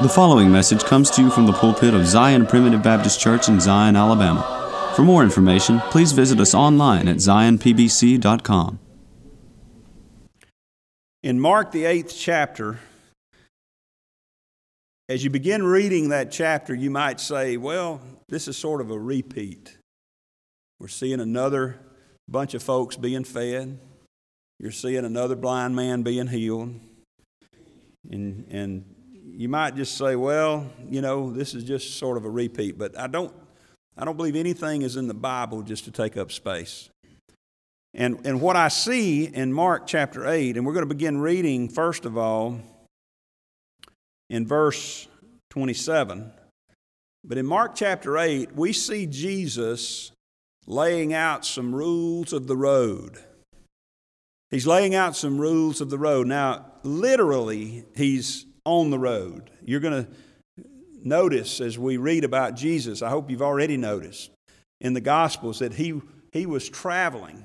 The following message comes to you from the pulpit of Zion Primitive Baptist Church in Zion, Alabama. For more information, please visit us online at zionpbc.com. In Mark, the eighth chapter, as you begin reading that chapter, you might say, well, this is sort of a repeat. We're seeing another bunch of folks being fed. You're seeing another blind man being healed. And, and you might just say, well, you know, this is just sort of a repeat, but I don't, I don't believe anything is in the Bible just to take up space. And, and what I see in Mark chapter 8, and we're going to begin reading, first of all, in verse 27. But in Mark chapter 8, we see Jesus laying out some rules of the road. He's laying out some rules of the road. Now, literally, he's on the road. You're going to notice as we read about Jesus, I hope you've already noticed in the Gospels that he, he was traveling.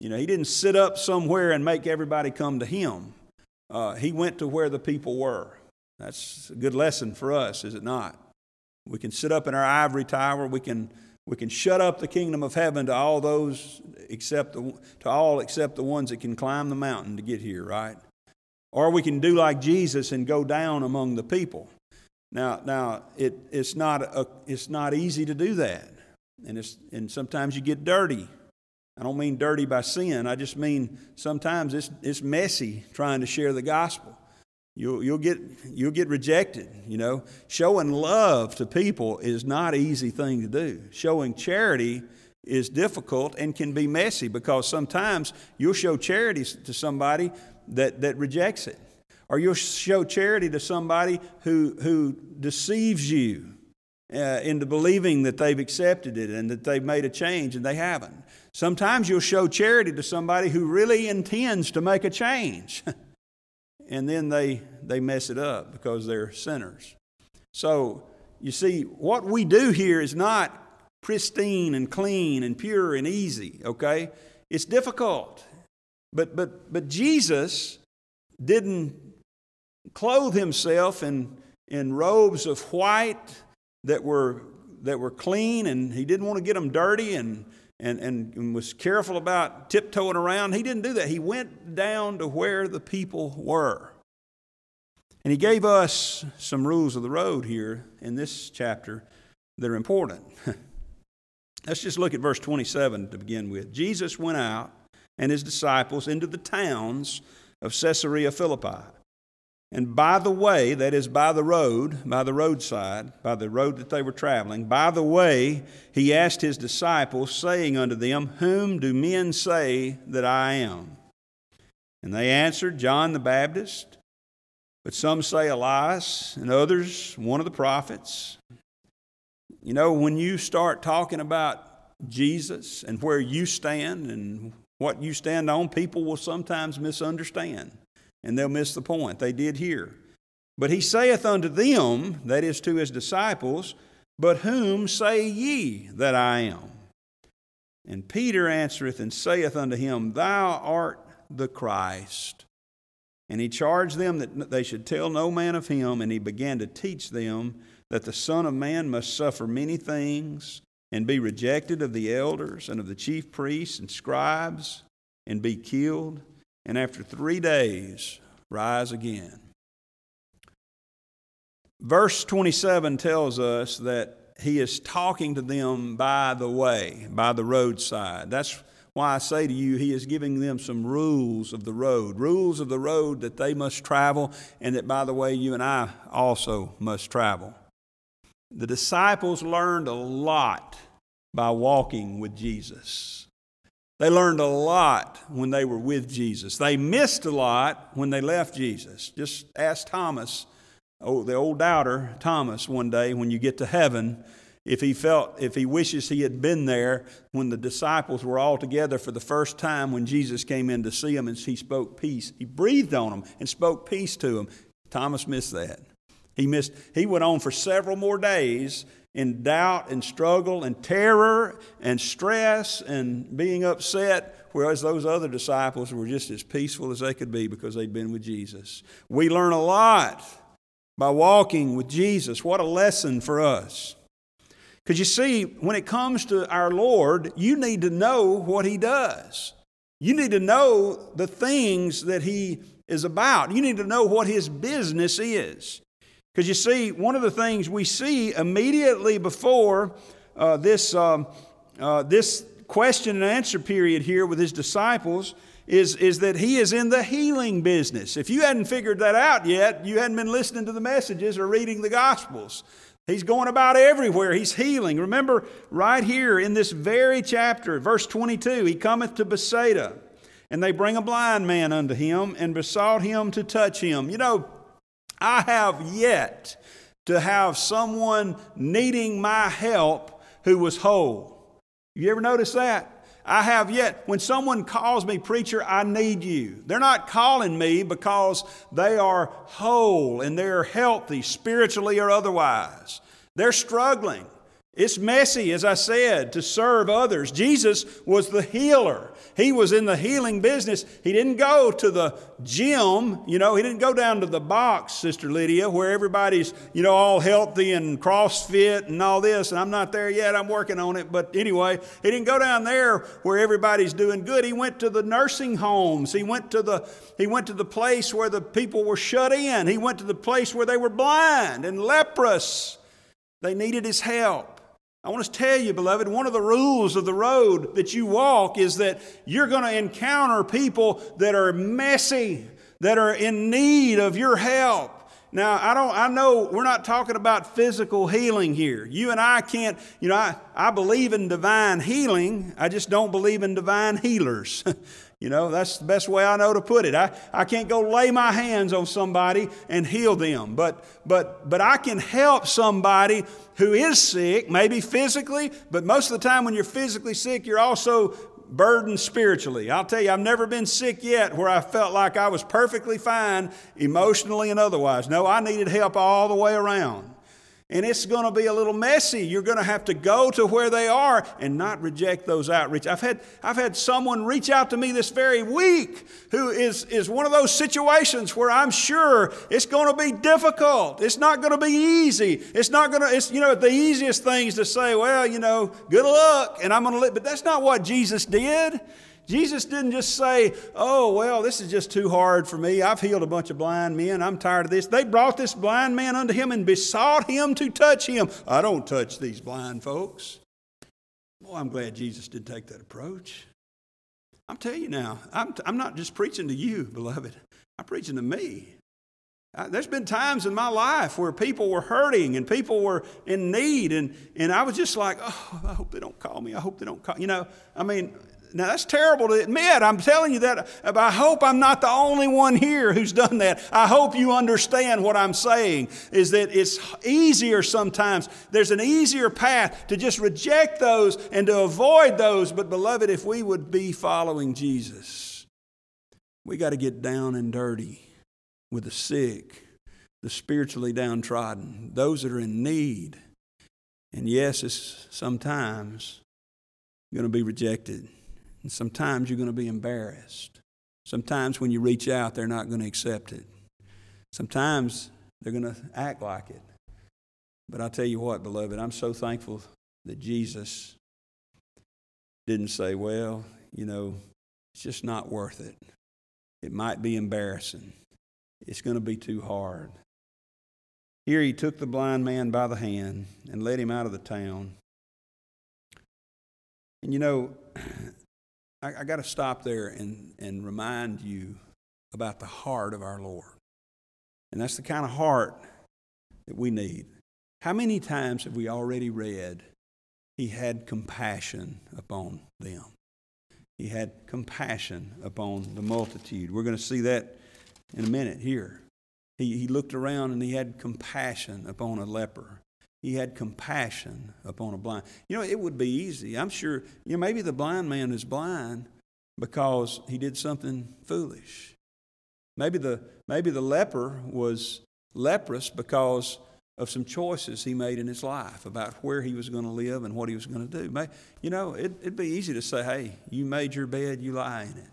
You know, he didn't sit up somewhere and make everybody come to him. Uh, he went to where the people were. That's a good lesson for us, is it not? We can sit up in our ivory tower. We can, we can shut up the kingdom of heaven to all those except the, to all except the ones that can climb the mountain to get here, right? Or we can do like Jesus and go down among the people. Now, now it, it's, not a, it's not easy to do that. And, it's, and sometimes you get dirty. I don't mean dirty by sin. I just mean sometimes it's, it's messy trying to share the gospel. You'll, you'll, get, you'll get rejected, you know. Showing love to people is not an easy thing to do. Showing charity is difficult and can be messy because sometimes you'll show charity to somebody that, that rejects it. Or you'll show charity to somebody who, who deceives you uh, into believing that they've accepted it and that they've made a change and they haven't. Sometimes you'll show charity to somebody who really intends to make a change. and then they, they mess it up because they're sinners. So, you see, what we do here is not pristine and clean and pure and easy, okay? It's difficult. But, but, but Jesus didn't clothe himself in, in robes of white that were, that were clean, and he didn't want to get them dirty and, and, and was careful about tiptoeing around. He didn't do that. He went down to where the people were. And he gave us some rules of the road here in this chapter that are important. Let's just look at verse 27 to begin with. Jesus went out and his disciples into the towns of Caesarea Philippi. And by the way, that is by the road, by the roadside, by the road that they were traveling, by the way, he asked his disciples, saying unto them, Whom do men say that I am? And they answered, John the Baptist, but some say Elias, and others, one of the prophets. You know, when you start talking about Jesus and where you stand and what you stand on, people will sometimes misunderstand and they'll miss the point. They did here. But he saith unto them, that is to his disciples, But whom say ye that I am? And Peter answereth and saith unto him, Thou art the Christ. And he charged them that they should tell no man of him, and he began to teach them that the Son of Man must suffer many things and be rejected of the elders and of the chief priests and scribes and be killed, and after three days rise again. Verse 27 tells us that he is talking to them by the way, by the roadside. That's why I say to you, he is giving them some rules of the road, rules of the road that they must travel, and that, by the way, you and I also must travel. The disciples learned a lot by walking with Jesus. They learned a lot when they were with Jesus. They missed a lot when they left Jesus. Just ask Thomas, oh, the old doubter, Thomas, one day when you get to heaven, if he felt, if he wishes he had been there when the disciples were all together for the first time when Jesus came in to see them and he spoke peace. He breathed on them and spoke peace to them. Thomas missed that. He missed, he went on for several more days in doubt and struggle and terror and stress and being upset, whereas those other disciples were just as peaceful as they could be because they'd been with Jesus. We learn a lot by walking with Jesus. What a lesson for us. Because you see, when it comes to our Lord, you need to know what He does. You need to know the things that He is about. You need to know what His business is. Because you see, one of the things we see immediately before uh, this, um, uh, this question and answer period here with His disciples is, is that he is in the healing business. If you hadn't figured that out yet, you hadn't been listening to the messages or reading the Gospels. He's going about everywhere. He's healing. Remember, right here in this very chapter, verse 22, he cometh to Bethsaida, and they bring a blind man unto him and besought him to touch him. You know, I have yet to have someone needing my help who was whole. You ever notice that? I have yet. When someone calls me, Preacher, I need you, they're not calling me because they are whole and they're healthy, spiritually or otherwise. They're struggling. It's messy, as I said, to serve others. Jesus was the healer. He was in the healing business. He didn't go to the gym, you know, he didn't go down to the box, Sister Lydia, where everybody's, you know, all healthy and CrossFit and all this. And I'm not there yet, I'm working on it. But anyway, he didn't go down there where everybody's doing good. He went to the nursing homes. He went to the he went to the place where the people were shut in. He went to the place where they were blind and leprous. They needed his help. I want to tell you, beloved, one of the rules of the road that you walk is that you're going to encounter people that are messy, that are in need of your help. Now, I don't I know we're not talking about physical healing here. You and I can't, you know, I, I believe in divine healing. I just don't believe in divine healers. You know, that's the best way I know to put it. I, I can't go lay my hands on somebody and heal them, but, but, but I can help somebody who is sick, maybe physically, but most of the time when you're physically sick, you're also burdened spiritually. I'll tell you, I've never been sick yet where I felt like I was perfectly fine emotionally and otherwise. No, I needed help all the way around and it's going to be a little messy. You're going to have to go to where they are and not reject those outreach. I've had, I've had someone reach out to me this very week who is, is one of those situations where I'm sure it's going to be difficult. It's not going to be easy. It's not going to, it's, you know, the easiest thing is to say, well, you know, good luck and I'm going to live. But that's not what Jesus did. Jesus didn't just say, Oh, well, this is just too hard for me. I've healed a bunch of blind men. I'm tired of this. They brought this blind man unto him and besought him to touch him. I don't touch these blind folks. Well, I'm glad Jesus didn't take that approach. I'm telling you now, I'm, I'm not just preaching to you, beloved, I'm preaching to me. there's been times in my life where people were hurting and people were in need, and, and I was just like, oh, I hope they don't call me. I hope they don't call. You know, I mean, now, that's terrible to admit. I'm telling you that. I hope I'm not the only one here who's done that. I hope you understand what I'm saying is that it's easier sometimes. There's an easier path to just reject those and to avoid those. But, beloved, if we would be following Jesus, we got to get down and dirty with the sick, the spiritually downtrodden, those that are in need. And yes, it's sometimes going to be rejected. And sometimes you're going to be embarrassed. Sometimes when you reach out, they're not going to accept it. Sometimes they're going to act like it. But I'll tell you what, beloved, I'm so thankful that Jesus didn't say, well, you know, it's just not worth it. It might be embarrassing. It's going to be too hard. Here he took the blind man by the hand and led him out of the town. And you know, I, I got to stop there and, and remind you about the heart of our Lord. And that's the kind of heart that we need. How many times have we already read, He had compassion upon them? He had compassion upon the multitude. We're going to see that in a minute here. He, he looked around and he had compassion upon a leper. He had compassion upon a blind. You know, it would be easy. I'm sure, you know, maybe the blind man is blind because he did something foolish. Maybe the, maybe the leper was leprous because of some choices he made in his life about where he was going to live and what he was going to do. May you know, it, it'd be easy to say, hey, you made your bed, you lie in it.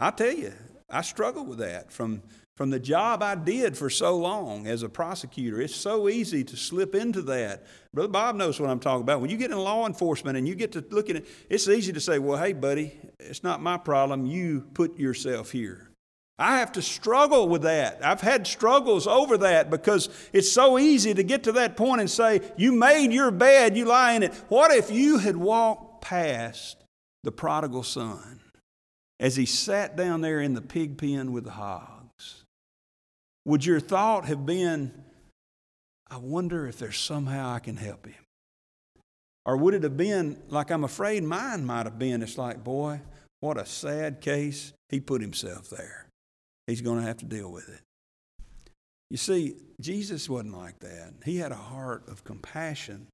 I'll tell you, I struggle with that from from the job I did for so long as a prosecutor. It's so easy to slip into that. Brother Bob knows what I'm talking about. When you get in law enforcement and you get to look at it, it's easy to say, well, hey, buddy, it's not my problem. You put yourself here. I have to struggle with that. I've had struggles over that because it's so easy to get to that point and say, You made your bed, you lie in it. What if you had walked past the prodigal son as he sat down there in the pig pen with the hogs? Would your thought have been, I wonder if there's somehow I can help him? Or would it have been like I'm afraid mine might have been? It's like, boy, what a sad case. He put himself there. He's going to have to deal with it. You see, Jesus wasn't like that. He had a heart of compassion.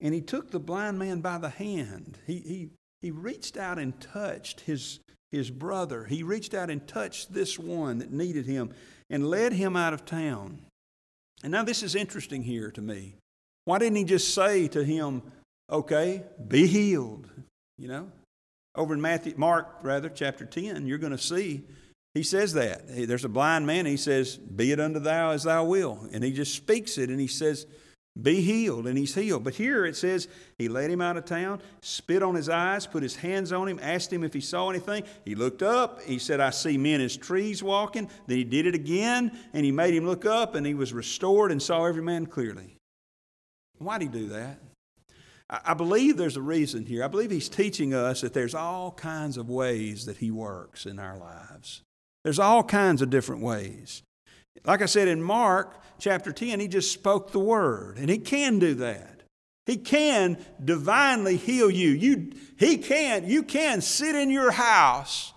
And he took the blind man by the hand. He, he, he reached out and touched his, his brother. He reached out and touched this one that needed him and led him out of town. And now this is interesting here to me. Why didn't he just say to him, okay, be healed? You know? Over in Matthew, Mark, rather, chapter 10, you're going to see he says that. There's a blind man, he says, Be it unto thou as thou will. And he just speaks it and he says, be healed, and he's healed. But here it says he led him out of town, spit on his eyes, put his hands on him, asked him if he saw anything. He looked up. He said, I see men as trees walking. Then he did it again, and he made him look up, and he was restored and saw every man clearly. Why did he do that? I believe there's a reason here. I believe he's teaching us that there's all kinds of ways that he works in our lives. There's all kinds of different ways. Like I said in Mark chapter 10, he just spoke the word, and he can do that. He can divinely heal you. you he can, you can sit in your house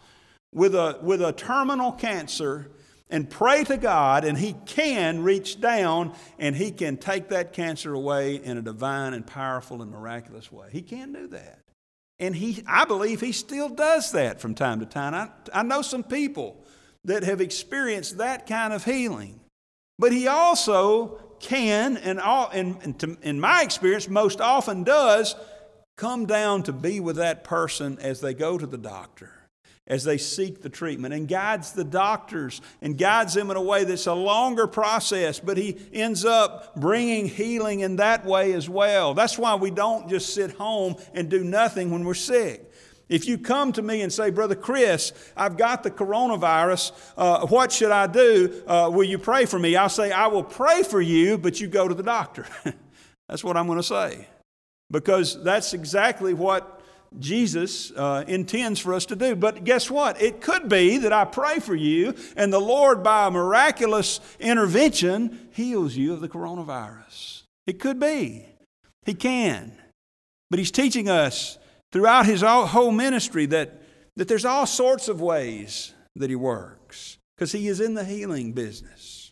with a, with a terminal cancer and pray to God, and He can reach down and He can take that cancer away in a divine and powerful and miraculous way. He can do that. And he, I believe He still does that from time to time. I, I know some people that have experienced that kind of healing. But he also can, and, all, and, to, in my experience, most often does, come down to be with that person as they go to the doctor, as they seek the treatment, and guides the doctors and guides them in a way that's a longer process, but he ends up bringing healing in that way as well. That's why we don't just sit home and do nothing when we're sick. If you come to me and say, Brother Chris, I've got the coronavirus, uh, what should I do? Uh, will you pray for me? I'll say, I will pray for you, but you go to the doctor. that's what I'm going to say. Because that's exactly what Jesus uh, intends for us to do. But guess what? It could be that I pray for you, and the Lord, by a miraculous intervention, heals you of the coronavirus. It could be. He can. But He's teaching us throughout his whole ministry that, that there's all sorts of ways that he works because he is in the healing business.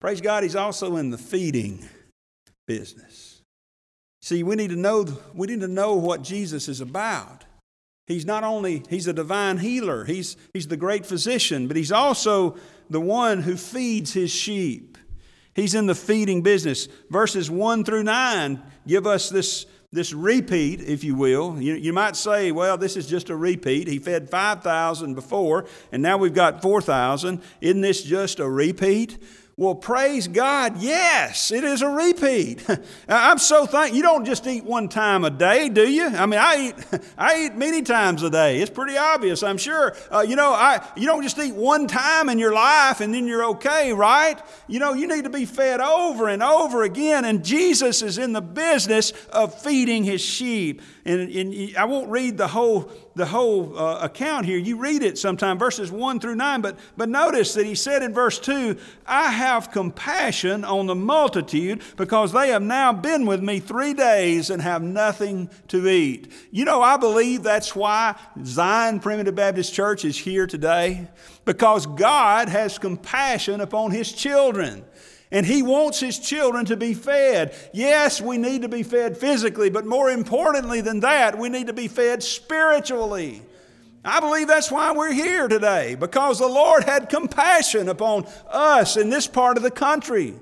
Praise God, he's also in the feeding business. See, we need to know, we need to know what Jesus is about. He's not only he's a divine healer, he's, he's the great physician, but he's also the one who feeds his sheep. He's in the feeding business. Verses 1 through 9 give us this this repeat, if you will. You, you might say, well, this is just a repeat. He fed 5,000 before, and now we've got 4,000. Isn't this just a repeat? Well, praise God, yes, it is a repeat. I'm so thankful. You don't just eat one time a day, do you? I mean, I eat, I eat many times a day. It's pretty obvious, I'm sure. Uh, you know, I, you don't just eat one time in your life and then you're okay, right? You know, you need to be fed over and over again. And Jesus is in the business of feeding his sheep. And, and I won't read the whole, the whole uh, account here. You read it sometime, verses 1 through 9. But, but notice that he said in verse 2 I have compassion on the multitude because they have now been with me three days and have nothing to eat. You know, I believe that's why Zion Primitive Baptist Church is here today because God has compassion upon his children. And He wants His children to be fed. Yes, we need to be fed physically, but more importantly than that, we need to be fed spiritually. I believe that's why we're here today, because the Lord had compassion upon us in this part of the country.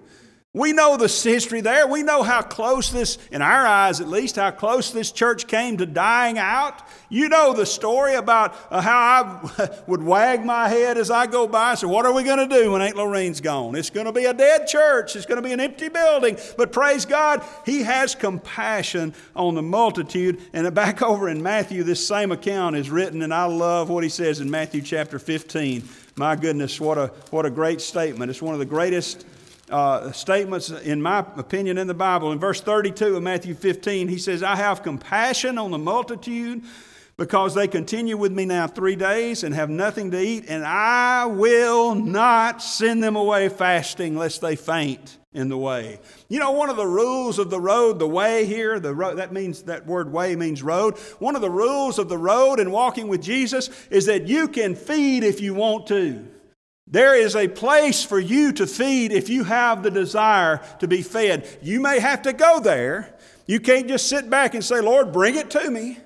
We know the history there. We know how close this, in our eyes at least, how close this church came to dying out. You know the story about uh, how I would wag my head as I go by and say, What are we going to do when Aunt Lorene's gone? It's going to be a dead church. It's going to be an empty building. But praise God, He has compassion on the multitude. And back over in Matthew, this same account is written, and I love what He says in Matthew chapter 15. My goodness, what a, what a great statement. It's one of the greatest uh, statements, in my opinion, in the Bible. In verse 32 of Matthew 15, he says, I have compassion on the multitude because they continue with me now three days and have nothing to eat, and I will not send them away fasting lest they faint in the way. You know, one of the rules of the road, the way here, the road, that means that word way means road. One of the rules of the road and walking with Jesus is that you can feed if you want to. There is a place for you to feed if you have the desire to be fed. You may have to go there. You can't just sit back and say, Lord, bring it to me.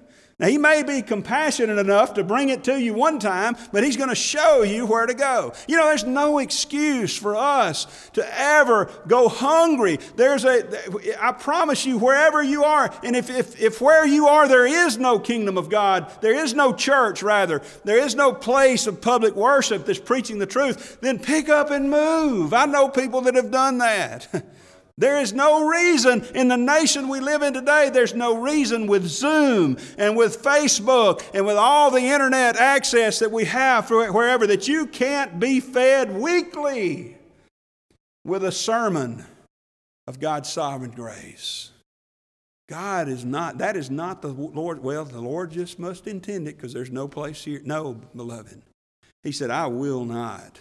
Now, He may be compassionate enough to bring it to you one time, but He's going to show you where to go. You know, there's no excuse for us to ever go hungry. There's a, I promise you, wherever you are, and if, if, if where you are there is no kingdom of God, there is no church, rather, there is no place of public worship that's preaching the truth, then pick up and move. I know people that have done that. There is no reason in the nation we live in today, there's no reason with Zoom and with Facebook and with all the internet access that we have wherever that you can't be fed weekly with a sermon of God's sovereign grace. God is not, that is not the Lord. Well, the Lord just must intend it because there's no place here. No, beloved. He said, I will not.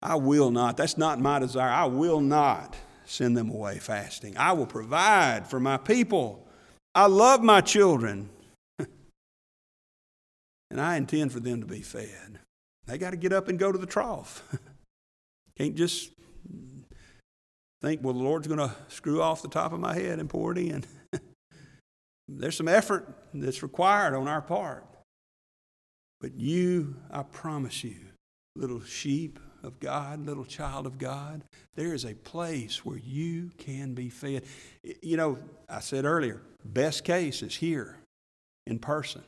I will not. That's not my desire. I will not send them away fasting. I will provide for my people. I love my children. and I intend for them to be fed. They got to get up and go to the trough. Can't just think, well, the Lord's going to screw off the top of my head and pour it in. There's some effort that's required on our part. But you, I promise you, little sheep, of God, little child of God, there is a place where you can be fed. You know, I said earlier, best case is here in person.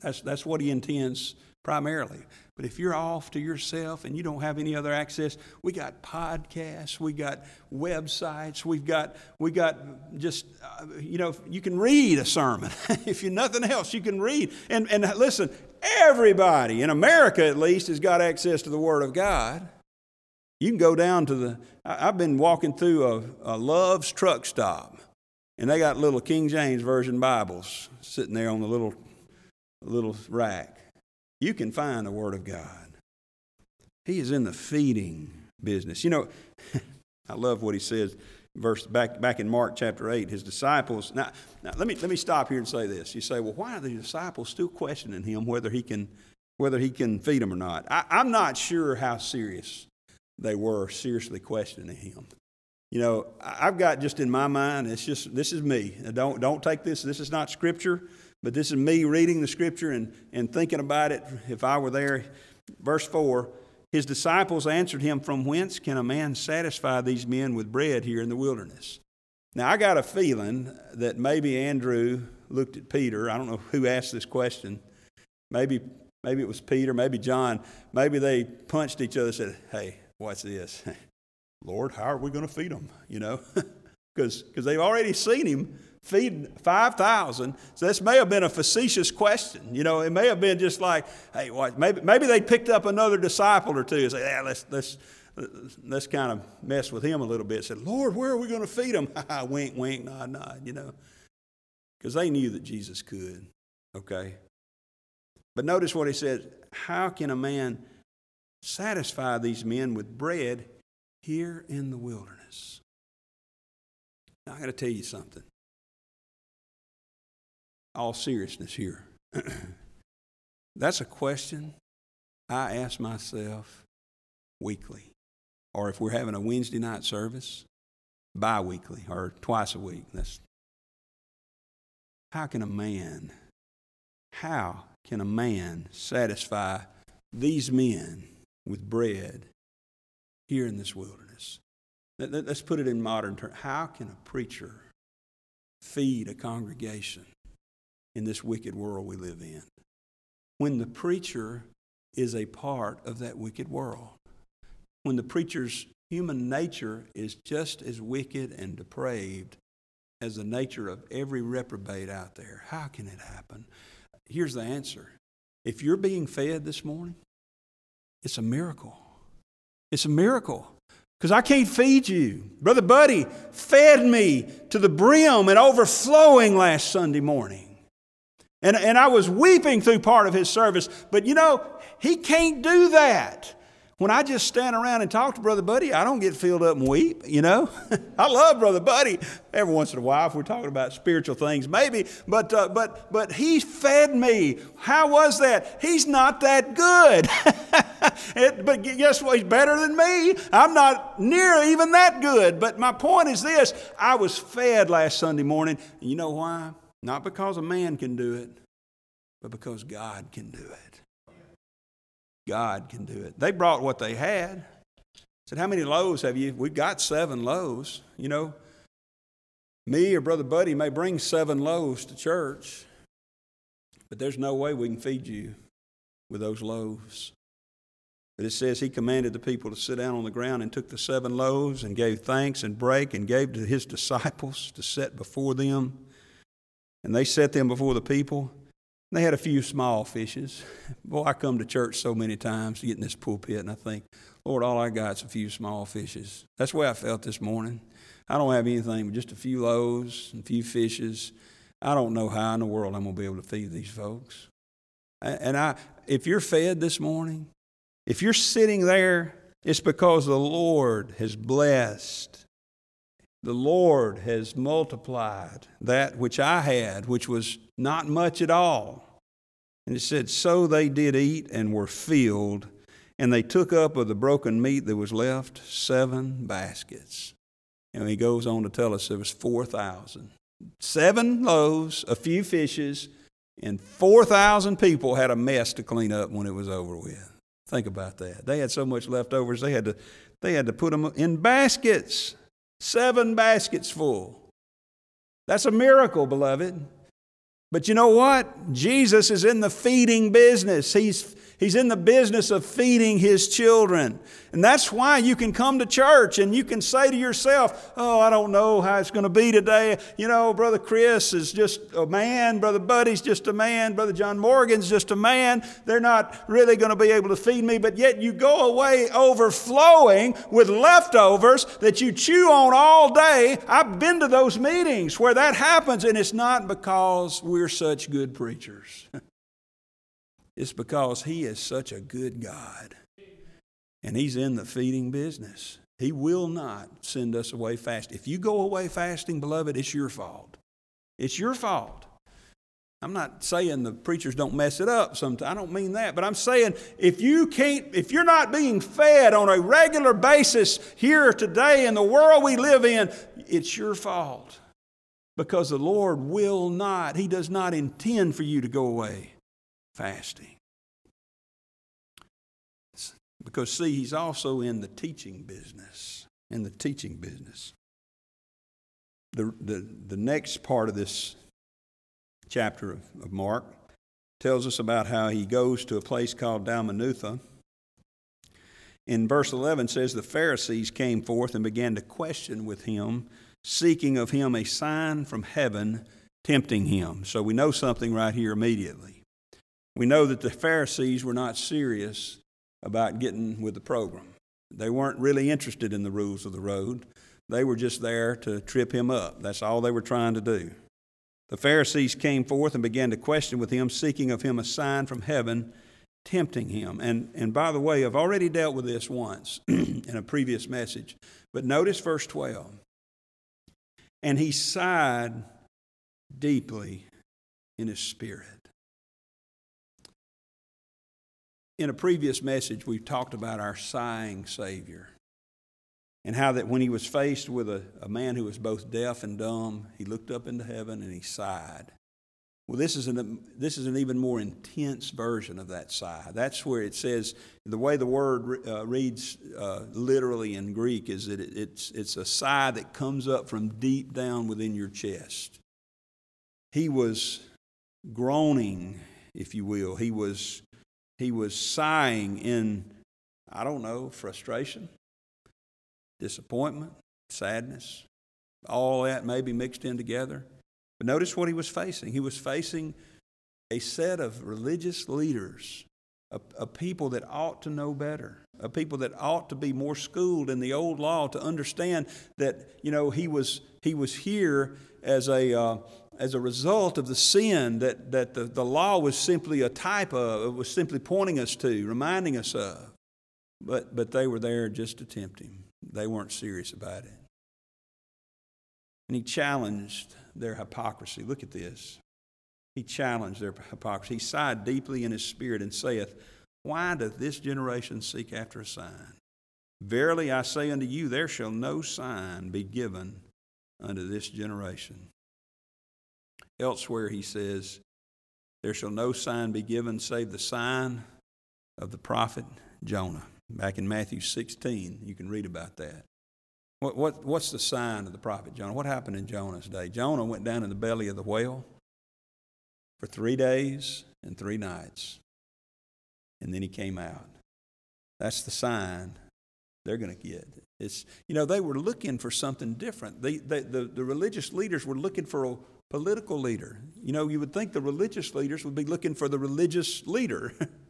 That's, that's what he intends primarily. But if you're off to yourself and you don't have any other access, we got podcasts, we got websites, we've got we got just uh, you know you can read a sermon if you're nothing else you can read and and listen everybody in America at least has got access to the Word of God. You can go down to the I've been walking through a, a Love's truck stop and they got little King James version Bibles sitting there on the little little rack you can find the Word of God. He is in the feeding business. You know, I love what he says. Verse back back in Mark chapter eight, his disciples. Now, now let me let me stop here and say this. You say, well, why are the disciples still questioning him whether he can whether he can feed them or not? I, I'm not sure how serious they were seriously questioning him. You know, I've got just in my mind, it's just this is me. Don't don't take this. This is not scripture. But this is me reading the scripture and, and thinking about it if I were there. Verse 4 His disciples answered him, From whence can a man satisfy these men with bread here in the wilderness? Now, I got a feeling that maybe Andrew looked at Peter. I don't know who asked this question. Maybe, maybe it was Peter, maybe John. Maybe they punched each other and said, Hey, what's this? Lord, how are we going to feed them? You know, because they've already seen him feed 5,000. So this may have been a facetious question. You know, it may have been just like, hey, what, maybe, maybe they picked up another disciple or two and say, yeah, let's, let's, let's kind of mess with him a little bit. Said, Lord, where are we going to feed him? wink, wink, nod, nod, you know. Because they knew that Jesus could, okay? But notice what he said How can a man satisfy these men with bread here in the wilderness? Now, I got to tell you something all seriousness here. That's a question I ask myself weekly. Or if we're having a Wednesday night service, bi weekly or twice a week. That's, how can a man, how can a man satisfy these men with bread here in this wilderness? Let's put it in modern terms. How can a preacher feed a congregation in this wicked world we live in when the preacher is a part of that wicked world? When the preacher's human nature is just as wicked and depraved as the nature of every reprobate out there. How can it happen? Here's the answer. If you're being fed this morning, it's a miracle. It's a miracle. Because I can't feed you. Brother Buddy fed me to the brim and overflowing last Sunday morning. And, and I was weeping through part of his service. But you know, he can't do that. When I just stand around and talk to Brother Buddy, I don't get filled up and weep, you know? I love Brother Buddy. Every once in a while, if we're talking about spiritual things, maybe. But, uh, but, but he fed me. How was that? He's not that good. it, but guess what? He's better than me. I'm not near even that good. But my point is this I was fed last Sunday morning. You know why? Not because a man can do it, but because God can do it. God can do it. They brought what they had. said, How many loaves have you? We've got seven loaves. You know, me or Brother Buddy may bring seven loaves to church, but there's no way we can feed you with those loaves. But it says he commanded the people to sit down on the ground and took the seven loaves and gave thanks and break and gave to his disciples to set before them. And they set them before the people. They had a few small fishes. Boy, I come to church so many times to get in this pulpit and I think, Lord, all I got is a few small fishes. That's the way I felt this morning. I don't have anything but just a few loaves and a few fishes. I don't know how in the world I'm going to be able to feed these folks. And I, if you're fed this morning, if you're sitting there, it's because the Lord has blessed the Lord has multiplied that which I had, which was not much at all. And it said, So they did eat and were filled, and they took up of the broken meat that was left seven baskets. And he goes on to tell us there was 4,000. Seven loaves, a few fishes, and 4,000 people had a mess to clean up when it was over with. Think about that. They had so much leftovers, they had to, they had to put them in baskets. Seven baskets full. That's a miracle, beloved. But you know what? Jesus is in the feeding business. He's He's in the business of feeding his children. And that's why you can come to church and you can say to yourself, Oh, I don't know how it's going to be today. You know, Brother Chris is just a man. Brother Buddy's just a man. Brother John Morgan's just a man. They're not really going to be able to feed me. But yet you go away overflowing with leftovers that you chew on all day. I've been to those meetings where that happens, and it's not because we're such good preachers. It's because He is such a good God. And He's in the feeding business. He will not send us away fast. If you go away fasting, beloved, it's your fault. It's your fault. I'm not saying the preachers don't mess it up sometimes. I don't mean that. But I'm saying if you can't, if you're not being fed on a regular basis here today in the world we live in, it's your fault. Because the Lord will not, He does not intend for you to go away fasting. Because, see, he's also in the teaching business. In the teaching business. The, the, the next part of this chapter of, of Mark tells us about how he goes to a place called Dalmanutha. In verse 11 says, The Pharisees came forth and began to question with him, seeking of him a sign from heaven, tempting him. So we know something right here immediately. We know that the Pharisees were not serious about getting with the program. They weren't really interested in the rules of the road. They were just there to trip him up. That's all they were trying to do. The Pharisees came forth and began to question with him, seeking of him a sign from heaven, tempting him. And, and by the way, I've already dealt with this once in a previous message, but notice verse 12. And he sighed deeply in his spirit. In a previous message, we've talked about our sighing Savior and how that when he was faced with a, a man who was both deaf and dumb, he looked up into heaven and he sighed. Well, this is, an, this is an even more intense version of that sigh. That's where it says, the way the word uh, reads uh, literally in Greek is that it, it's, it's a sigh that comes up from deep down within your chest. He was groaning, if you will. He was, he was sighing in, I don't know, frustration, disappointment, sadness, all that maybe mixed in together. But notice what he was facing. He was facing a set of religious leaders, a, a, people that ought to know better, a people that ought to be more schooled in the old law to understand that you know he was he was here as a uh, as a result of the sin that that the, the law was simply a type of, it was simply pointing us to, reminding us of. But but they were there just to tempt him. They weren't serious about it. And he challenged their hypocrisy. Look at this. He challenged their hypocrisy. He sighed deeply in his spirit and saith, Why doth this generation seek after a sign? Verily I say unto you, there shall no sign be given unto this generation. Elsewhere he says, There shall no sign be given save the sign of the prophet Jonah. Back in Matthew 16, you can read about that. What, what, what's the sign of the prophet Jonah? What happened in Jonah's day? Jonah went down in the belly of the whale for three days and three nights, and then he came out. That's the sign they're going to get. It's, you know, they were looking for something different. They, they, the, the religious leaders were looking for a political leader. You know, you would think the religious leaders would be looking for the religious leader.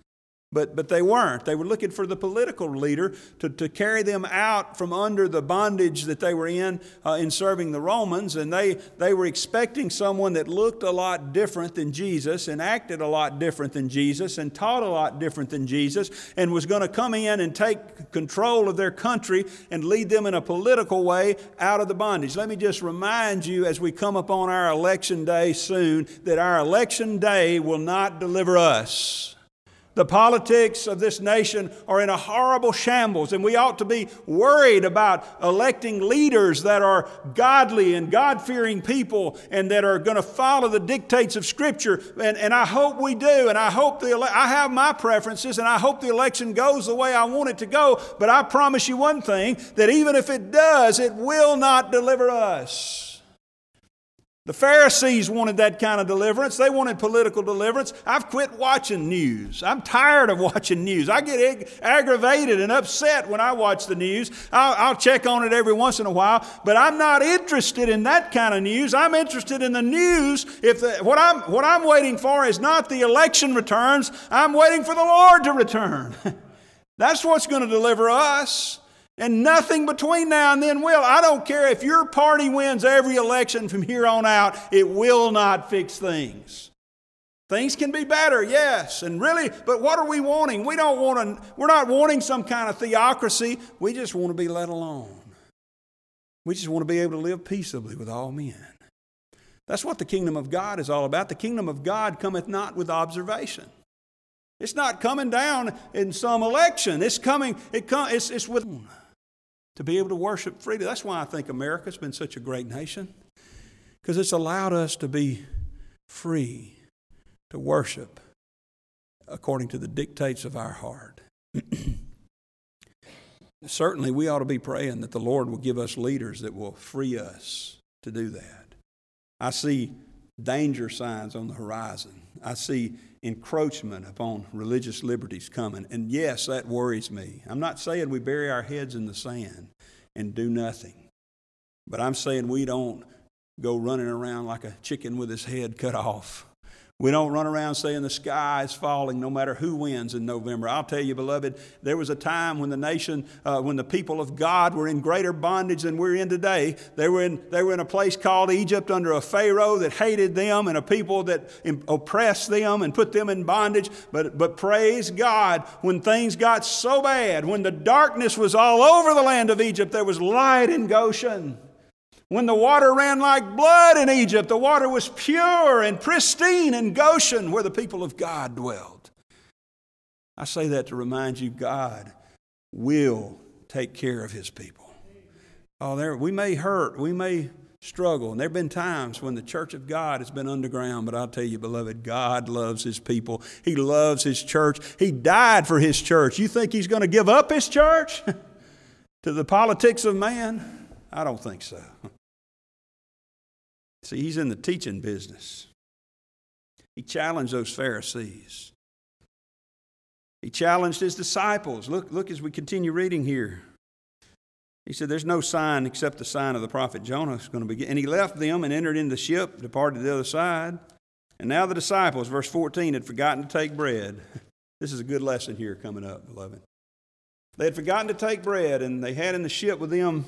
But, but they weren't. They were looking for the political leader to, to carry them out from under the bondage that they were in uh, in serving the Romans. And they, they were expecting someone that looked a lot different than Jesus and acted a lot different than Jesus and taught a lot different than Jesus and was going to come in and take control of their country and lead them in a political way out of the bondage. Let me just remind you as we come upon our election day soon that our election day will not deliver us. The politics of this nation are in a horrible shambles, and we ought to be worried about electing leaders that are godly and God fearing people and that are going to follow the dictates of Scripture. And, and I hope we do, and I hope the ele- I have my preferences, and I hope the election goes the way I want it to go. But I promise you one thing that even if it does, it will not deliver us. The Pharisees wanted that kind of deliverance. They wanted political deliverance. I've quit watching news. I'm tired of watching news. I get ag- aggravated and upset when I watch the news. I'll, I'll, check on it every once in a while, but I'm not interested in that kind of news. I'm interested in the news. If the, what, I'm, what I'm waiting for is not the election returns, I'm waiting for the Lord to return. That's what's going to deliver us. And nothing between now and then will. I don't care if your party wins every election from here on out, it will not fix things. Things can be better, yes, and really, but what are we wanting? We don't want to, we're not wanting some kind of theocracy. We just want to be let alone. We just want to be able to live peaceably with all men. That's what the kingdom of God is all about. The kingdom of God cometh not with observation. It's not coming down in some election. It's coming, it come, it's, it's with to be able to worship freely. That's why I think America's been such a great nation, because it's allowed us to be free to worship according to the dictates of our heart. Certainly, we ought to be praying that the Lord will give us leaders that will free us to do that. I see danger signs on the horizon. I see encroachment upon religious liberties coming. And yes, that worries me. I'm not saying we bury our heads in the sand and do nothing, but I'm saying we don't go running around like a chicken with his head cut off we don't run around saying the sky is falling no matter who wins in November. I'll tell you, beloved, there was a time when the nation, uh, when the people of God were in greater bondage than we're in today. They were in, they were in a place called Egypt under a Pharaoh that hated them and a people that oppressed them and put them in bondage. But, but praise God, when things got so bad, when the darkness was all over the land of Egypt, there was light in Goshen. When the water ran like blood in Egypt, the water was pure and pristine in Goshen, where the people of God dwelled. I say that to remind you God will take care of his people. Oh, there, we may hurt, we may struggle. And there have been times when the church of God has been underground, but I'll tell you, beloved, God loves his people. He loves his church. He died for his church. You think he's going to give up his church to the politics of man? I don't think so. See, he's in the teaching business. He challenged those Pharisees. He challenged his disciples. Look, look as we continue reading here. He said, There's no sign except the sign of the prophet Jonah is going to begin. And he left them and entered into the ship, departed to the other side. And now the disciples, verse 14, had forgotten to take bread. This is a good lesson here coming up, beloved. They had forgotten to take bread, and they had in the ship with them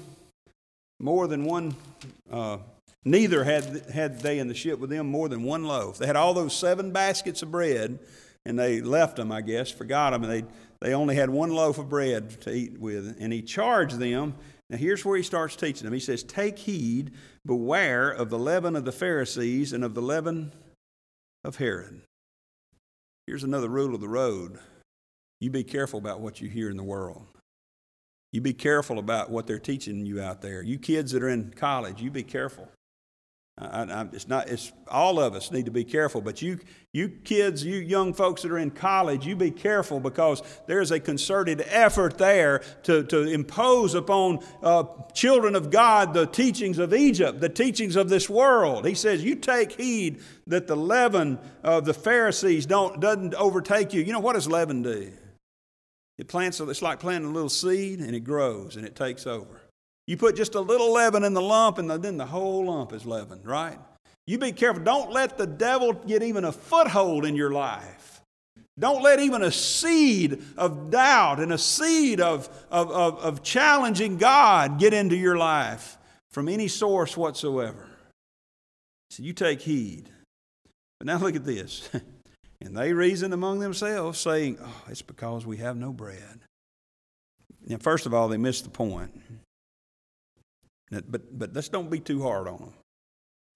more than one. Uh, neither had, had they in the ship with them more than one loaf. They had all those seven baskets of bread, and they left them, I guess, forgot them, and they they only had one loaf of bread to eat with. And he charged them. Now, here's where he starts teaching them. He says, Take heed, beware of the leaven of the Pharisees and of the leaven of Herod. Here's another rule of the road you be careful about what you hear in the world. You be careful about what they're teaching you out there. You kids that are in college, you be careful. I, I, it's not. It's all of us need to be careful. But you, you kids, you young folks that are in college, you be careful because there's a concerted effort there to, to impose upon uh, children of God the teachings of Egypt, the teachings of this world. He says, "You take heed that the leaven of the Pharisees don't doesn't overtake you." You know what does leaven do? It plants. It's like planting a little seed, and it grows and it takes over. You put just a little leaven in the lump, and then the whole lump is leavened, right? You be careful. Don't let the devil get even a foothold in your life. Don't let even a seed of doubt and a seed of, of, of, of challenging God get into your life from any source whatsoever. So you take heed. But now look at this. and they reasoned among themselves, saying, Oh, it's because we have no bread. Now, first of all, they missed the point. But, but let's don't be too hard on them.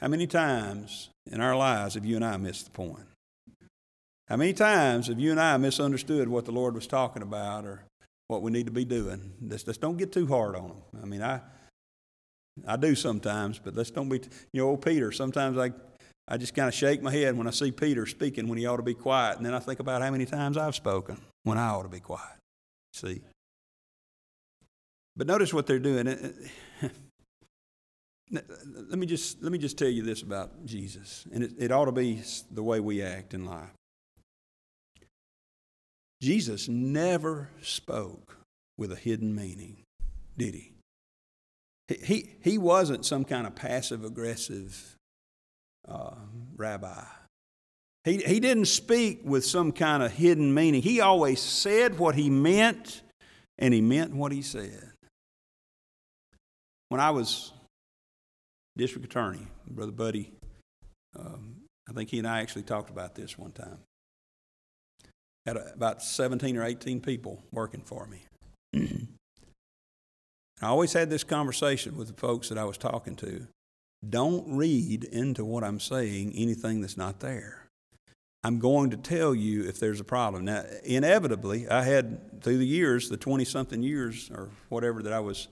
How many times in our lives have you and I missed the point? How many times have you and I misunderstood what the Lord was talking about or what we need to be doing? Let's, let's don't get too hard on them. I mean, I, I do sometimes, but let's don't be, you know, old Peter, sometimes I, I just kind of shake my head when I see Peter speaking when he ought to be quiet, and then I think about how many times I've spoken when I ought to be quiet. See? But notice what they're doing. Let me just, let me just tell you this about Jesus, and it, it ought to be the way we act in life. Jesus never spoke with a hidden meaning, did he? He, he, he wasn't some kind of passive aggressive uh, rabbi. He, he didn't speak with some kind of hidden meaning. He always said what he meant, and he meant what he said. When I was district attorney, Brother Buddy. Um, I think he and I actually talked about this one time. Had a, about 17 or 18 people working for me. I always had this conversation with the folks that I was talking to. Don't read into what I'm saying anything that's not there. I'm going to tell you if there's a problem. Now, inevitably, I had through the years, the 20 something years or whatever that I was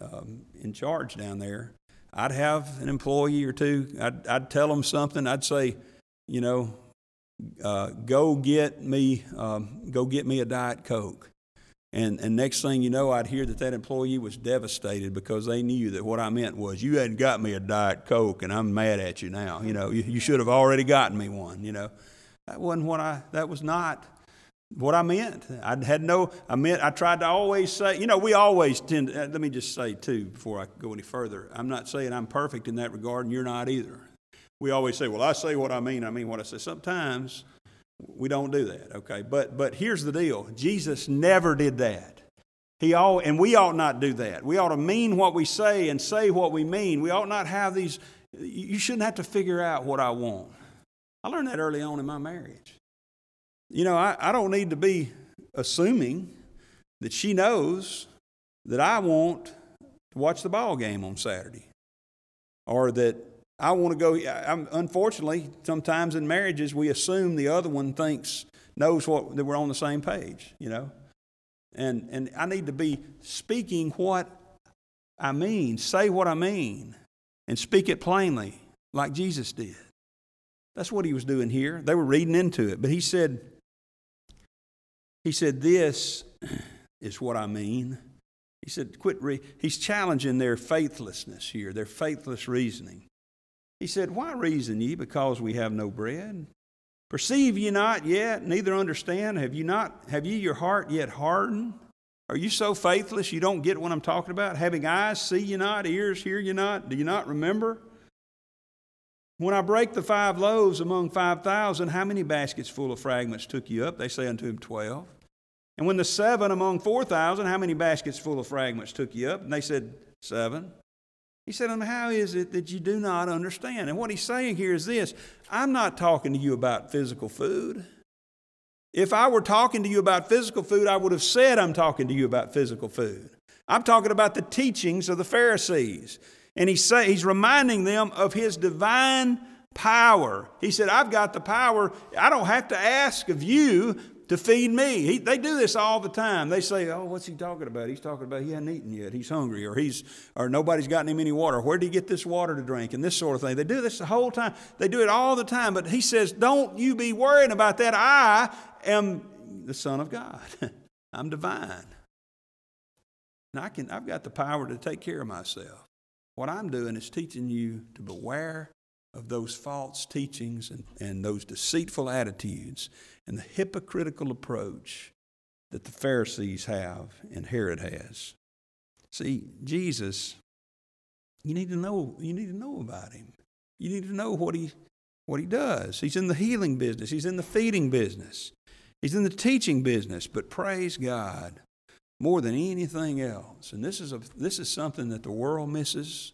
um, in charge down there, I'd have an employee or two. I'd, I'd tell them something. I'd say, you know, uh, go get me, um, go get me a diet coke. And, and next thing you know, I'd hear that that employee was devastated because they knew that what I meant was, you hadn't got me a Diet Coke and I'm mad at you now. You know, you, you should have already gotten me one, you know. That wasn't what I, that was not what I meant. I had no, I meant, I tried to always say, you know, we always tend to, uh, let me just say too, before I go any further, I'm not saying I'm perfect in that regard, and you're not either. We always say, well, I say what I mean, I mean what I say. Sometimes we don't do that, okay? But, but here's the deal Jesus never did that. He all, and we ought not do that. We ought to mean what we say and say what we mean. We ought not have these, you shouldn't have to figure out what I want. I learned that early on in my marriage. You know, I, I don't need to be assuming that she knows that I want to watch the ball game on Saturday or that I want to go. I'm, unfortunately, sometimes in marriages, we assume the other one thinks, knows what, that we're on the same page, you know. And, and I need to be speaking what I mean, say what I mean. and speak it plainly, like Jesus did. That's what he was doing here. They were reading into it, but he said, he said, This is what I mean. He said, Quit re-. He's challenging their faithlessness here, their faithless reasoning. He said, Why reason ye because we have no bread? Perceive ye not yet, neither understand? Have you not have ye your heart yet hardened? Are you so faithless you don't get what I'm talking about? Having eyes, see you not, ears, hear you not? Do you not remember? When I break the five loaves among five thousand, how many baskets full of fragments took you up? They say unto him, Twelve. And when the seven among four thousand, how many baskets full of fragments took you up? And they said, Seven. He said, And how is it that you do not understand? And what he's saying here is this I'm not talking to you about physical food. If I were talking to you about physical food, I would have said I'm talking to you about physical food. I'm talking about the teachings of the Pharisees. And he's, say, he's reminding them of his divine power. He said, I've got the power. I don't have to ask of you to feed me. He, they do this all the time. They say, "Oh, what's he talking about? He's talking about he hasn't eaten yet. He's hungry, or he's or nobody's gotten him any water. Where did he get this water to drink?" And this sort of thing. They do this the whole time. They do it all the time. But he says, "Don't you be worrying about that. I am the Son of God. I'm divine, and I can. I've got the power to take care of myself. What I'm doing is teaching you to beware." Of those false teachings and, and those deceitful attitudes and the hypocritical approach that the Pharisees have and Herod has. See, Jesus, you need to know, you need to know about him. You need to know what he what he does. He's in the healing business, he's in the feeding business, he's in the teaching business, but praise God more than anything else. And this is a this is something that the world misses.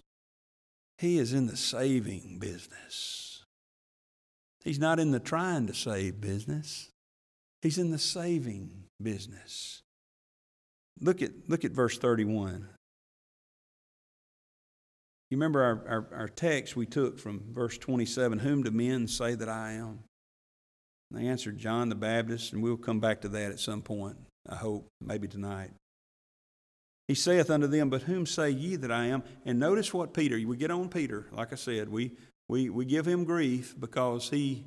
He is in the saving business. He's not in the trying to save business. He's in the saving business. Look at, look at verse 31. You remember our, our, our, text we took from verse 27 Whom do men say that I am? And they answered John the Baptist, and we'll come back to that at some point, I hope, maybe tonight. He saith unto them, But whom say ye that I am? And notice what Peter, we get on Peter, like I said, we, we, we give him grief because he,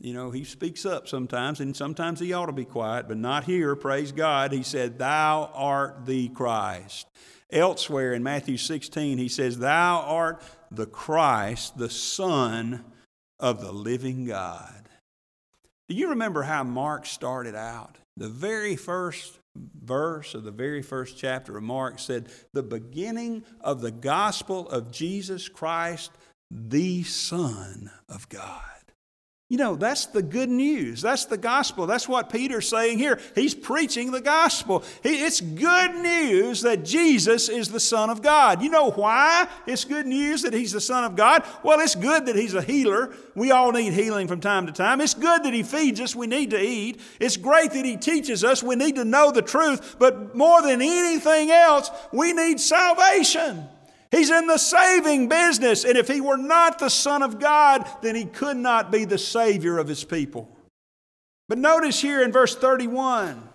you know, he speaks up sometimes, and sometimes he ought to be quiet, but not here, praise God. He said, Thou art the Christ. Elsewhere in Matthew 16, he says, Thou art the Christ, the Son of the living God. Do you remember how Mark started out? The very first verse of the very first chapter of Mark said, The beginning of the gospel of Jesus Christ, the Son of God. You know, that's the good news. That's the gospel. That's what Peter's saying here. He's preaching the gospel. It's good news that Jesus is the Son of God. You know why it's good news that He's the Son of God? Well, it's good that He's a healer. We all need healing from time to time. It's good that He feeds us. We need to eat. It's great that He teaches us. We need to know the truth. But more than anything else, we need salvation. He's in the saving business. And if he were not the Son of God, then he could not be the Savior of his people. But notice here in verse 31,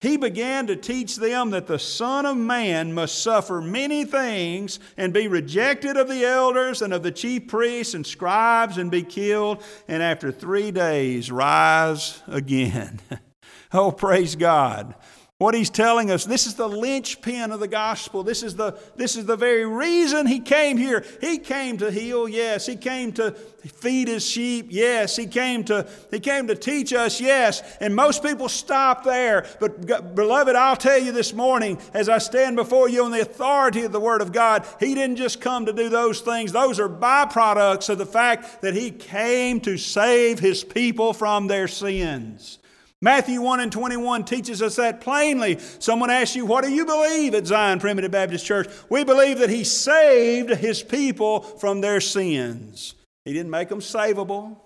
he began to teach them that the Son of Man must suffer many things and be rejected of the elders and of the chief priests and scribes and be killed, and after three days rise again. oh, praise God. What he's telling us, this is the linchpin of the gospel. This is the, this is the very reason he came here. He came to heal, yes. He came to feed his sheep, yes. He came to, he came to teach us, yes. And most people stop there. But, beloved, I'll tell you this morning, as I stand before you on the authority of the Word of God, he didn't just come to do those things. Those are byproducts of the fact that he came to save his people from their sins. Matthew 1 and 21 teaches us that plainly. Someone asks you, What do you believe at Zion Primitive Baptist Church? We believe that He saved His people from their sins. He didn't make them savable,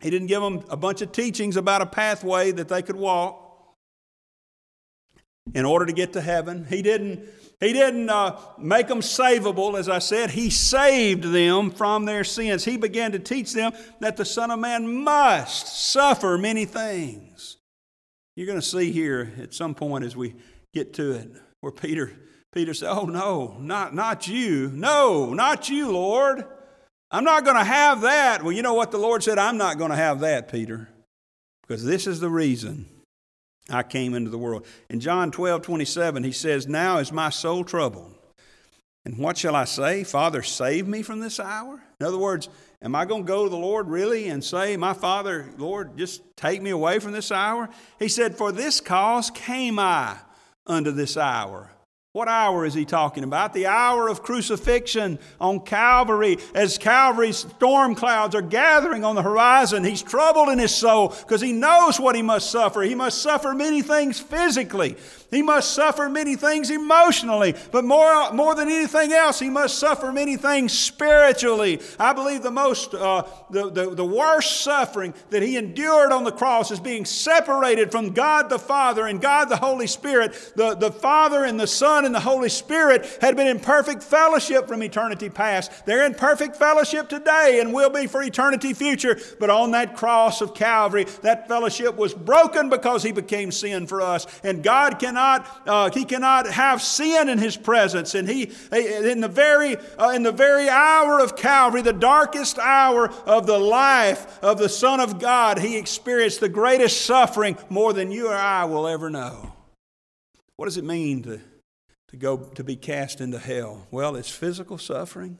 He didn't give them a bunch of teachings about a pathway that they could walk in order to get to heaven. He didn't, he didn't uh, make them savable, as I said. He saved them from their sins. He began to teach them that the Son of Man must suffer many things. You're going to see here at some point as we get to it where Peter Peter said, Oh, no, not, not you. No, not you, Lord. I'm not going to have that. Well, you know what the Lord said? I'm not going to have that, Peter, because this is the reason I came into the world. In John 12, 27, he says, Now is my soul troubled. And what shall I say? Father, save me from this hour? In other words, am I going to go to the Lord really and say, My Father, Lord, just take me away from this hour? He said, For this cause came I unto this hour. What hour is he talking about? The hour of crucifixion on Calvary. As Calvary's storm clouds are gathering on the horizon, he's troubled in his soul because he knows what he must suffer. He must suffer many things physically, he must suffer many things emotionally, but more, more than anything else, he must suffer many things spiritually. I believe the most, uh, the, the, the worst suffering that he endured on the cross is being separated from God the Father and God the Holy Spirit. The, the Father and the Son and the Holy Spirit had been in perfect fellowship from eternity past. They're in perfect fellowship today and will be for eternity future. But on that cross of Calvary, that fellowship was broken because he became sin for us. And God cannot cannot, uh, he cannot have sin in his presence. And he, in the very, uh, in the very hour of Calvary, the darkest hour of the life of the Son of God, he experienced the greatest suffering more than you or I will ever know. What does it mean to, to go to be cast into hell? Well, it's physical suffering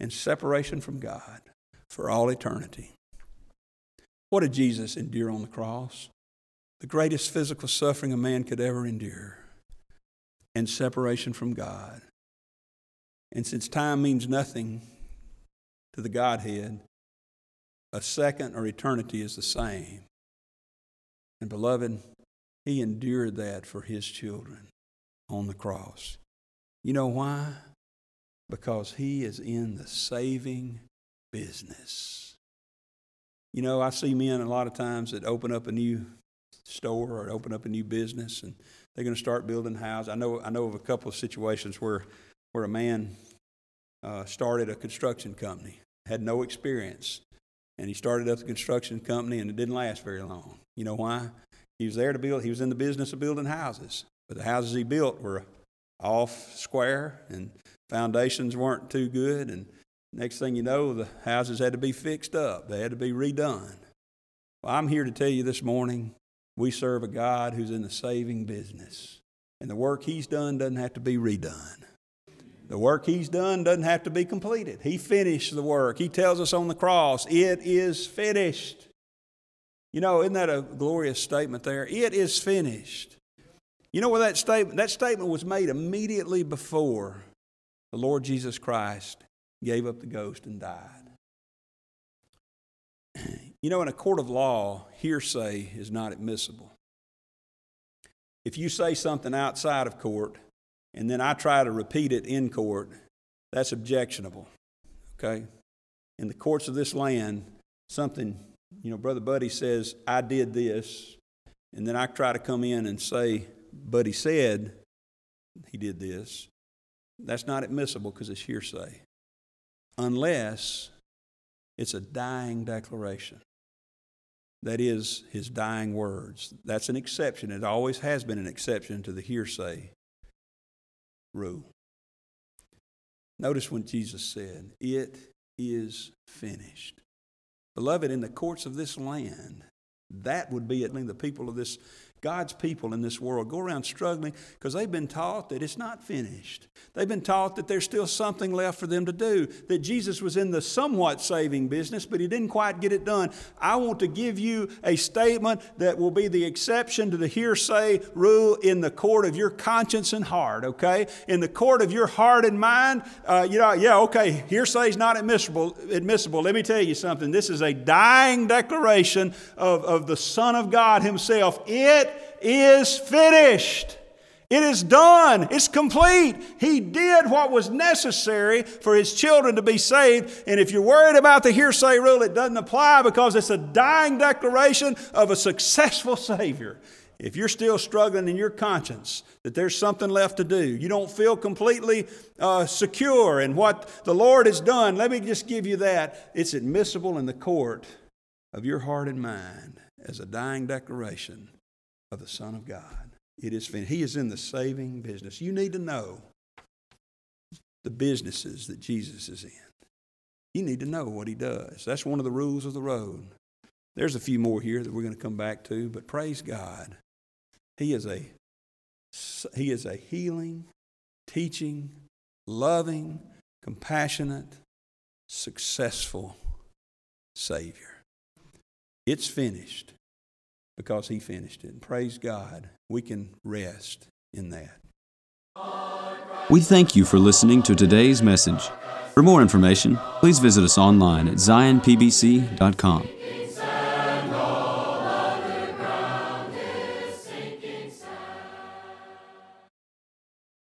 and separation from God for all eternity. What did Jesus endure on the cross? The greatest physical suffering a man could ever endure, and separation from God. And since time means nothing to the Godhead, a second or eternity is the same. And beloved, he endured that for his children on the cross. You know why? Because he is in the saving business. You know, I see men a lot of times that open up a new store or open up a new business and they're going to start building houses. I know, I know of a couple of situations where, where a man uh, started a construction company, had no experience, and he started up the construction company and it didn't last very long. You know why? He was there to build, he was in the business of building houses, but the houses he built were off square and foundations weren't too good. And next thing you know, the houses had to be fixed up, they had to be redone. Well, I'm here to tell you this morning we serve a God who's in the saving business. And the work He's done doesn't have to be redone. The work He's done doesn't have to be completed. He finished the work. He tells us on the cross, it is finished. You know, isn't that a glorious statement there? It is finished. You know what that statement that statement was made immediately before the Lord Jesus Christ gave up the ghost and died. You know, in a court of law, hearsay is not admissible. If you say something outside of court and then I try to repeat it in court, that's objectionable. Okay? In the courts of this land, something, you know, Brother Buddy says, I did this, and then I try to come in and say, Buddy said he did this. That's not admissible because it's hearsay. Unless it's a dying declaration. That is his dying words. That's an exception. It always has been an exception to the hearsay rule. Notice when Jesus said, It is finished. Beloved, in the courts of this land, that would be, mean, the people of this God's people in this world go around struggling because they've been taught that it's not finished. They've been taught that there's still something left for them to do, that Jesus was in the somewhat saving business, but he didn't quite get it done. I want to give you a statement that will be the exception to the hearsay rule in the court of your conscience and heart, okay? In the court of your heart and mind, uh, you know, yeah, okay, hearsay is not admissible, admissible. Let me tell you something. This is a dying declaration of, of the Son of God Himself. It is finished. It is done. It's complete. He did what was necessary for his children to be saved. And if you're worried about the hearsay rule, it doesn't apply because it's a dying declaration of a successful Savior. If you're still struggling in your conscience that there's something left to do, you don't feel completely uh, secure in what the Lord has done, let me just give you that. It's admissible in the court of your heart and mind as a dying declaration of the Son of God. It is finished. He is in the saving business. You need to know the businesses that Jesus is in. You need to know what he does. That's one of the rules of the road. There's a few more here that we're going to come back to, but praise God. He is a he is a healing, teaching, loving, compassionate, successful Savior. It's finished because He finished it. Praise God, we can rest in that. We thank you for listening to today's message. For more information, please visit us online at zionpbc.com.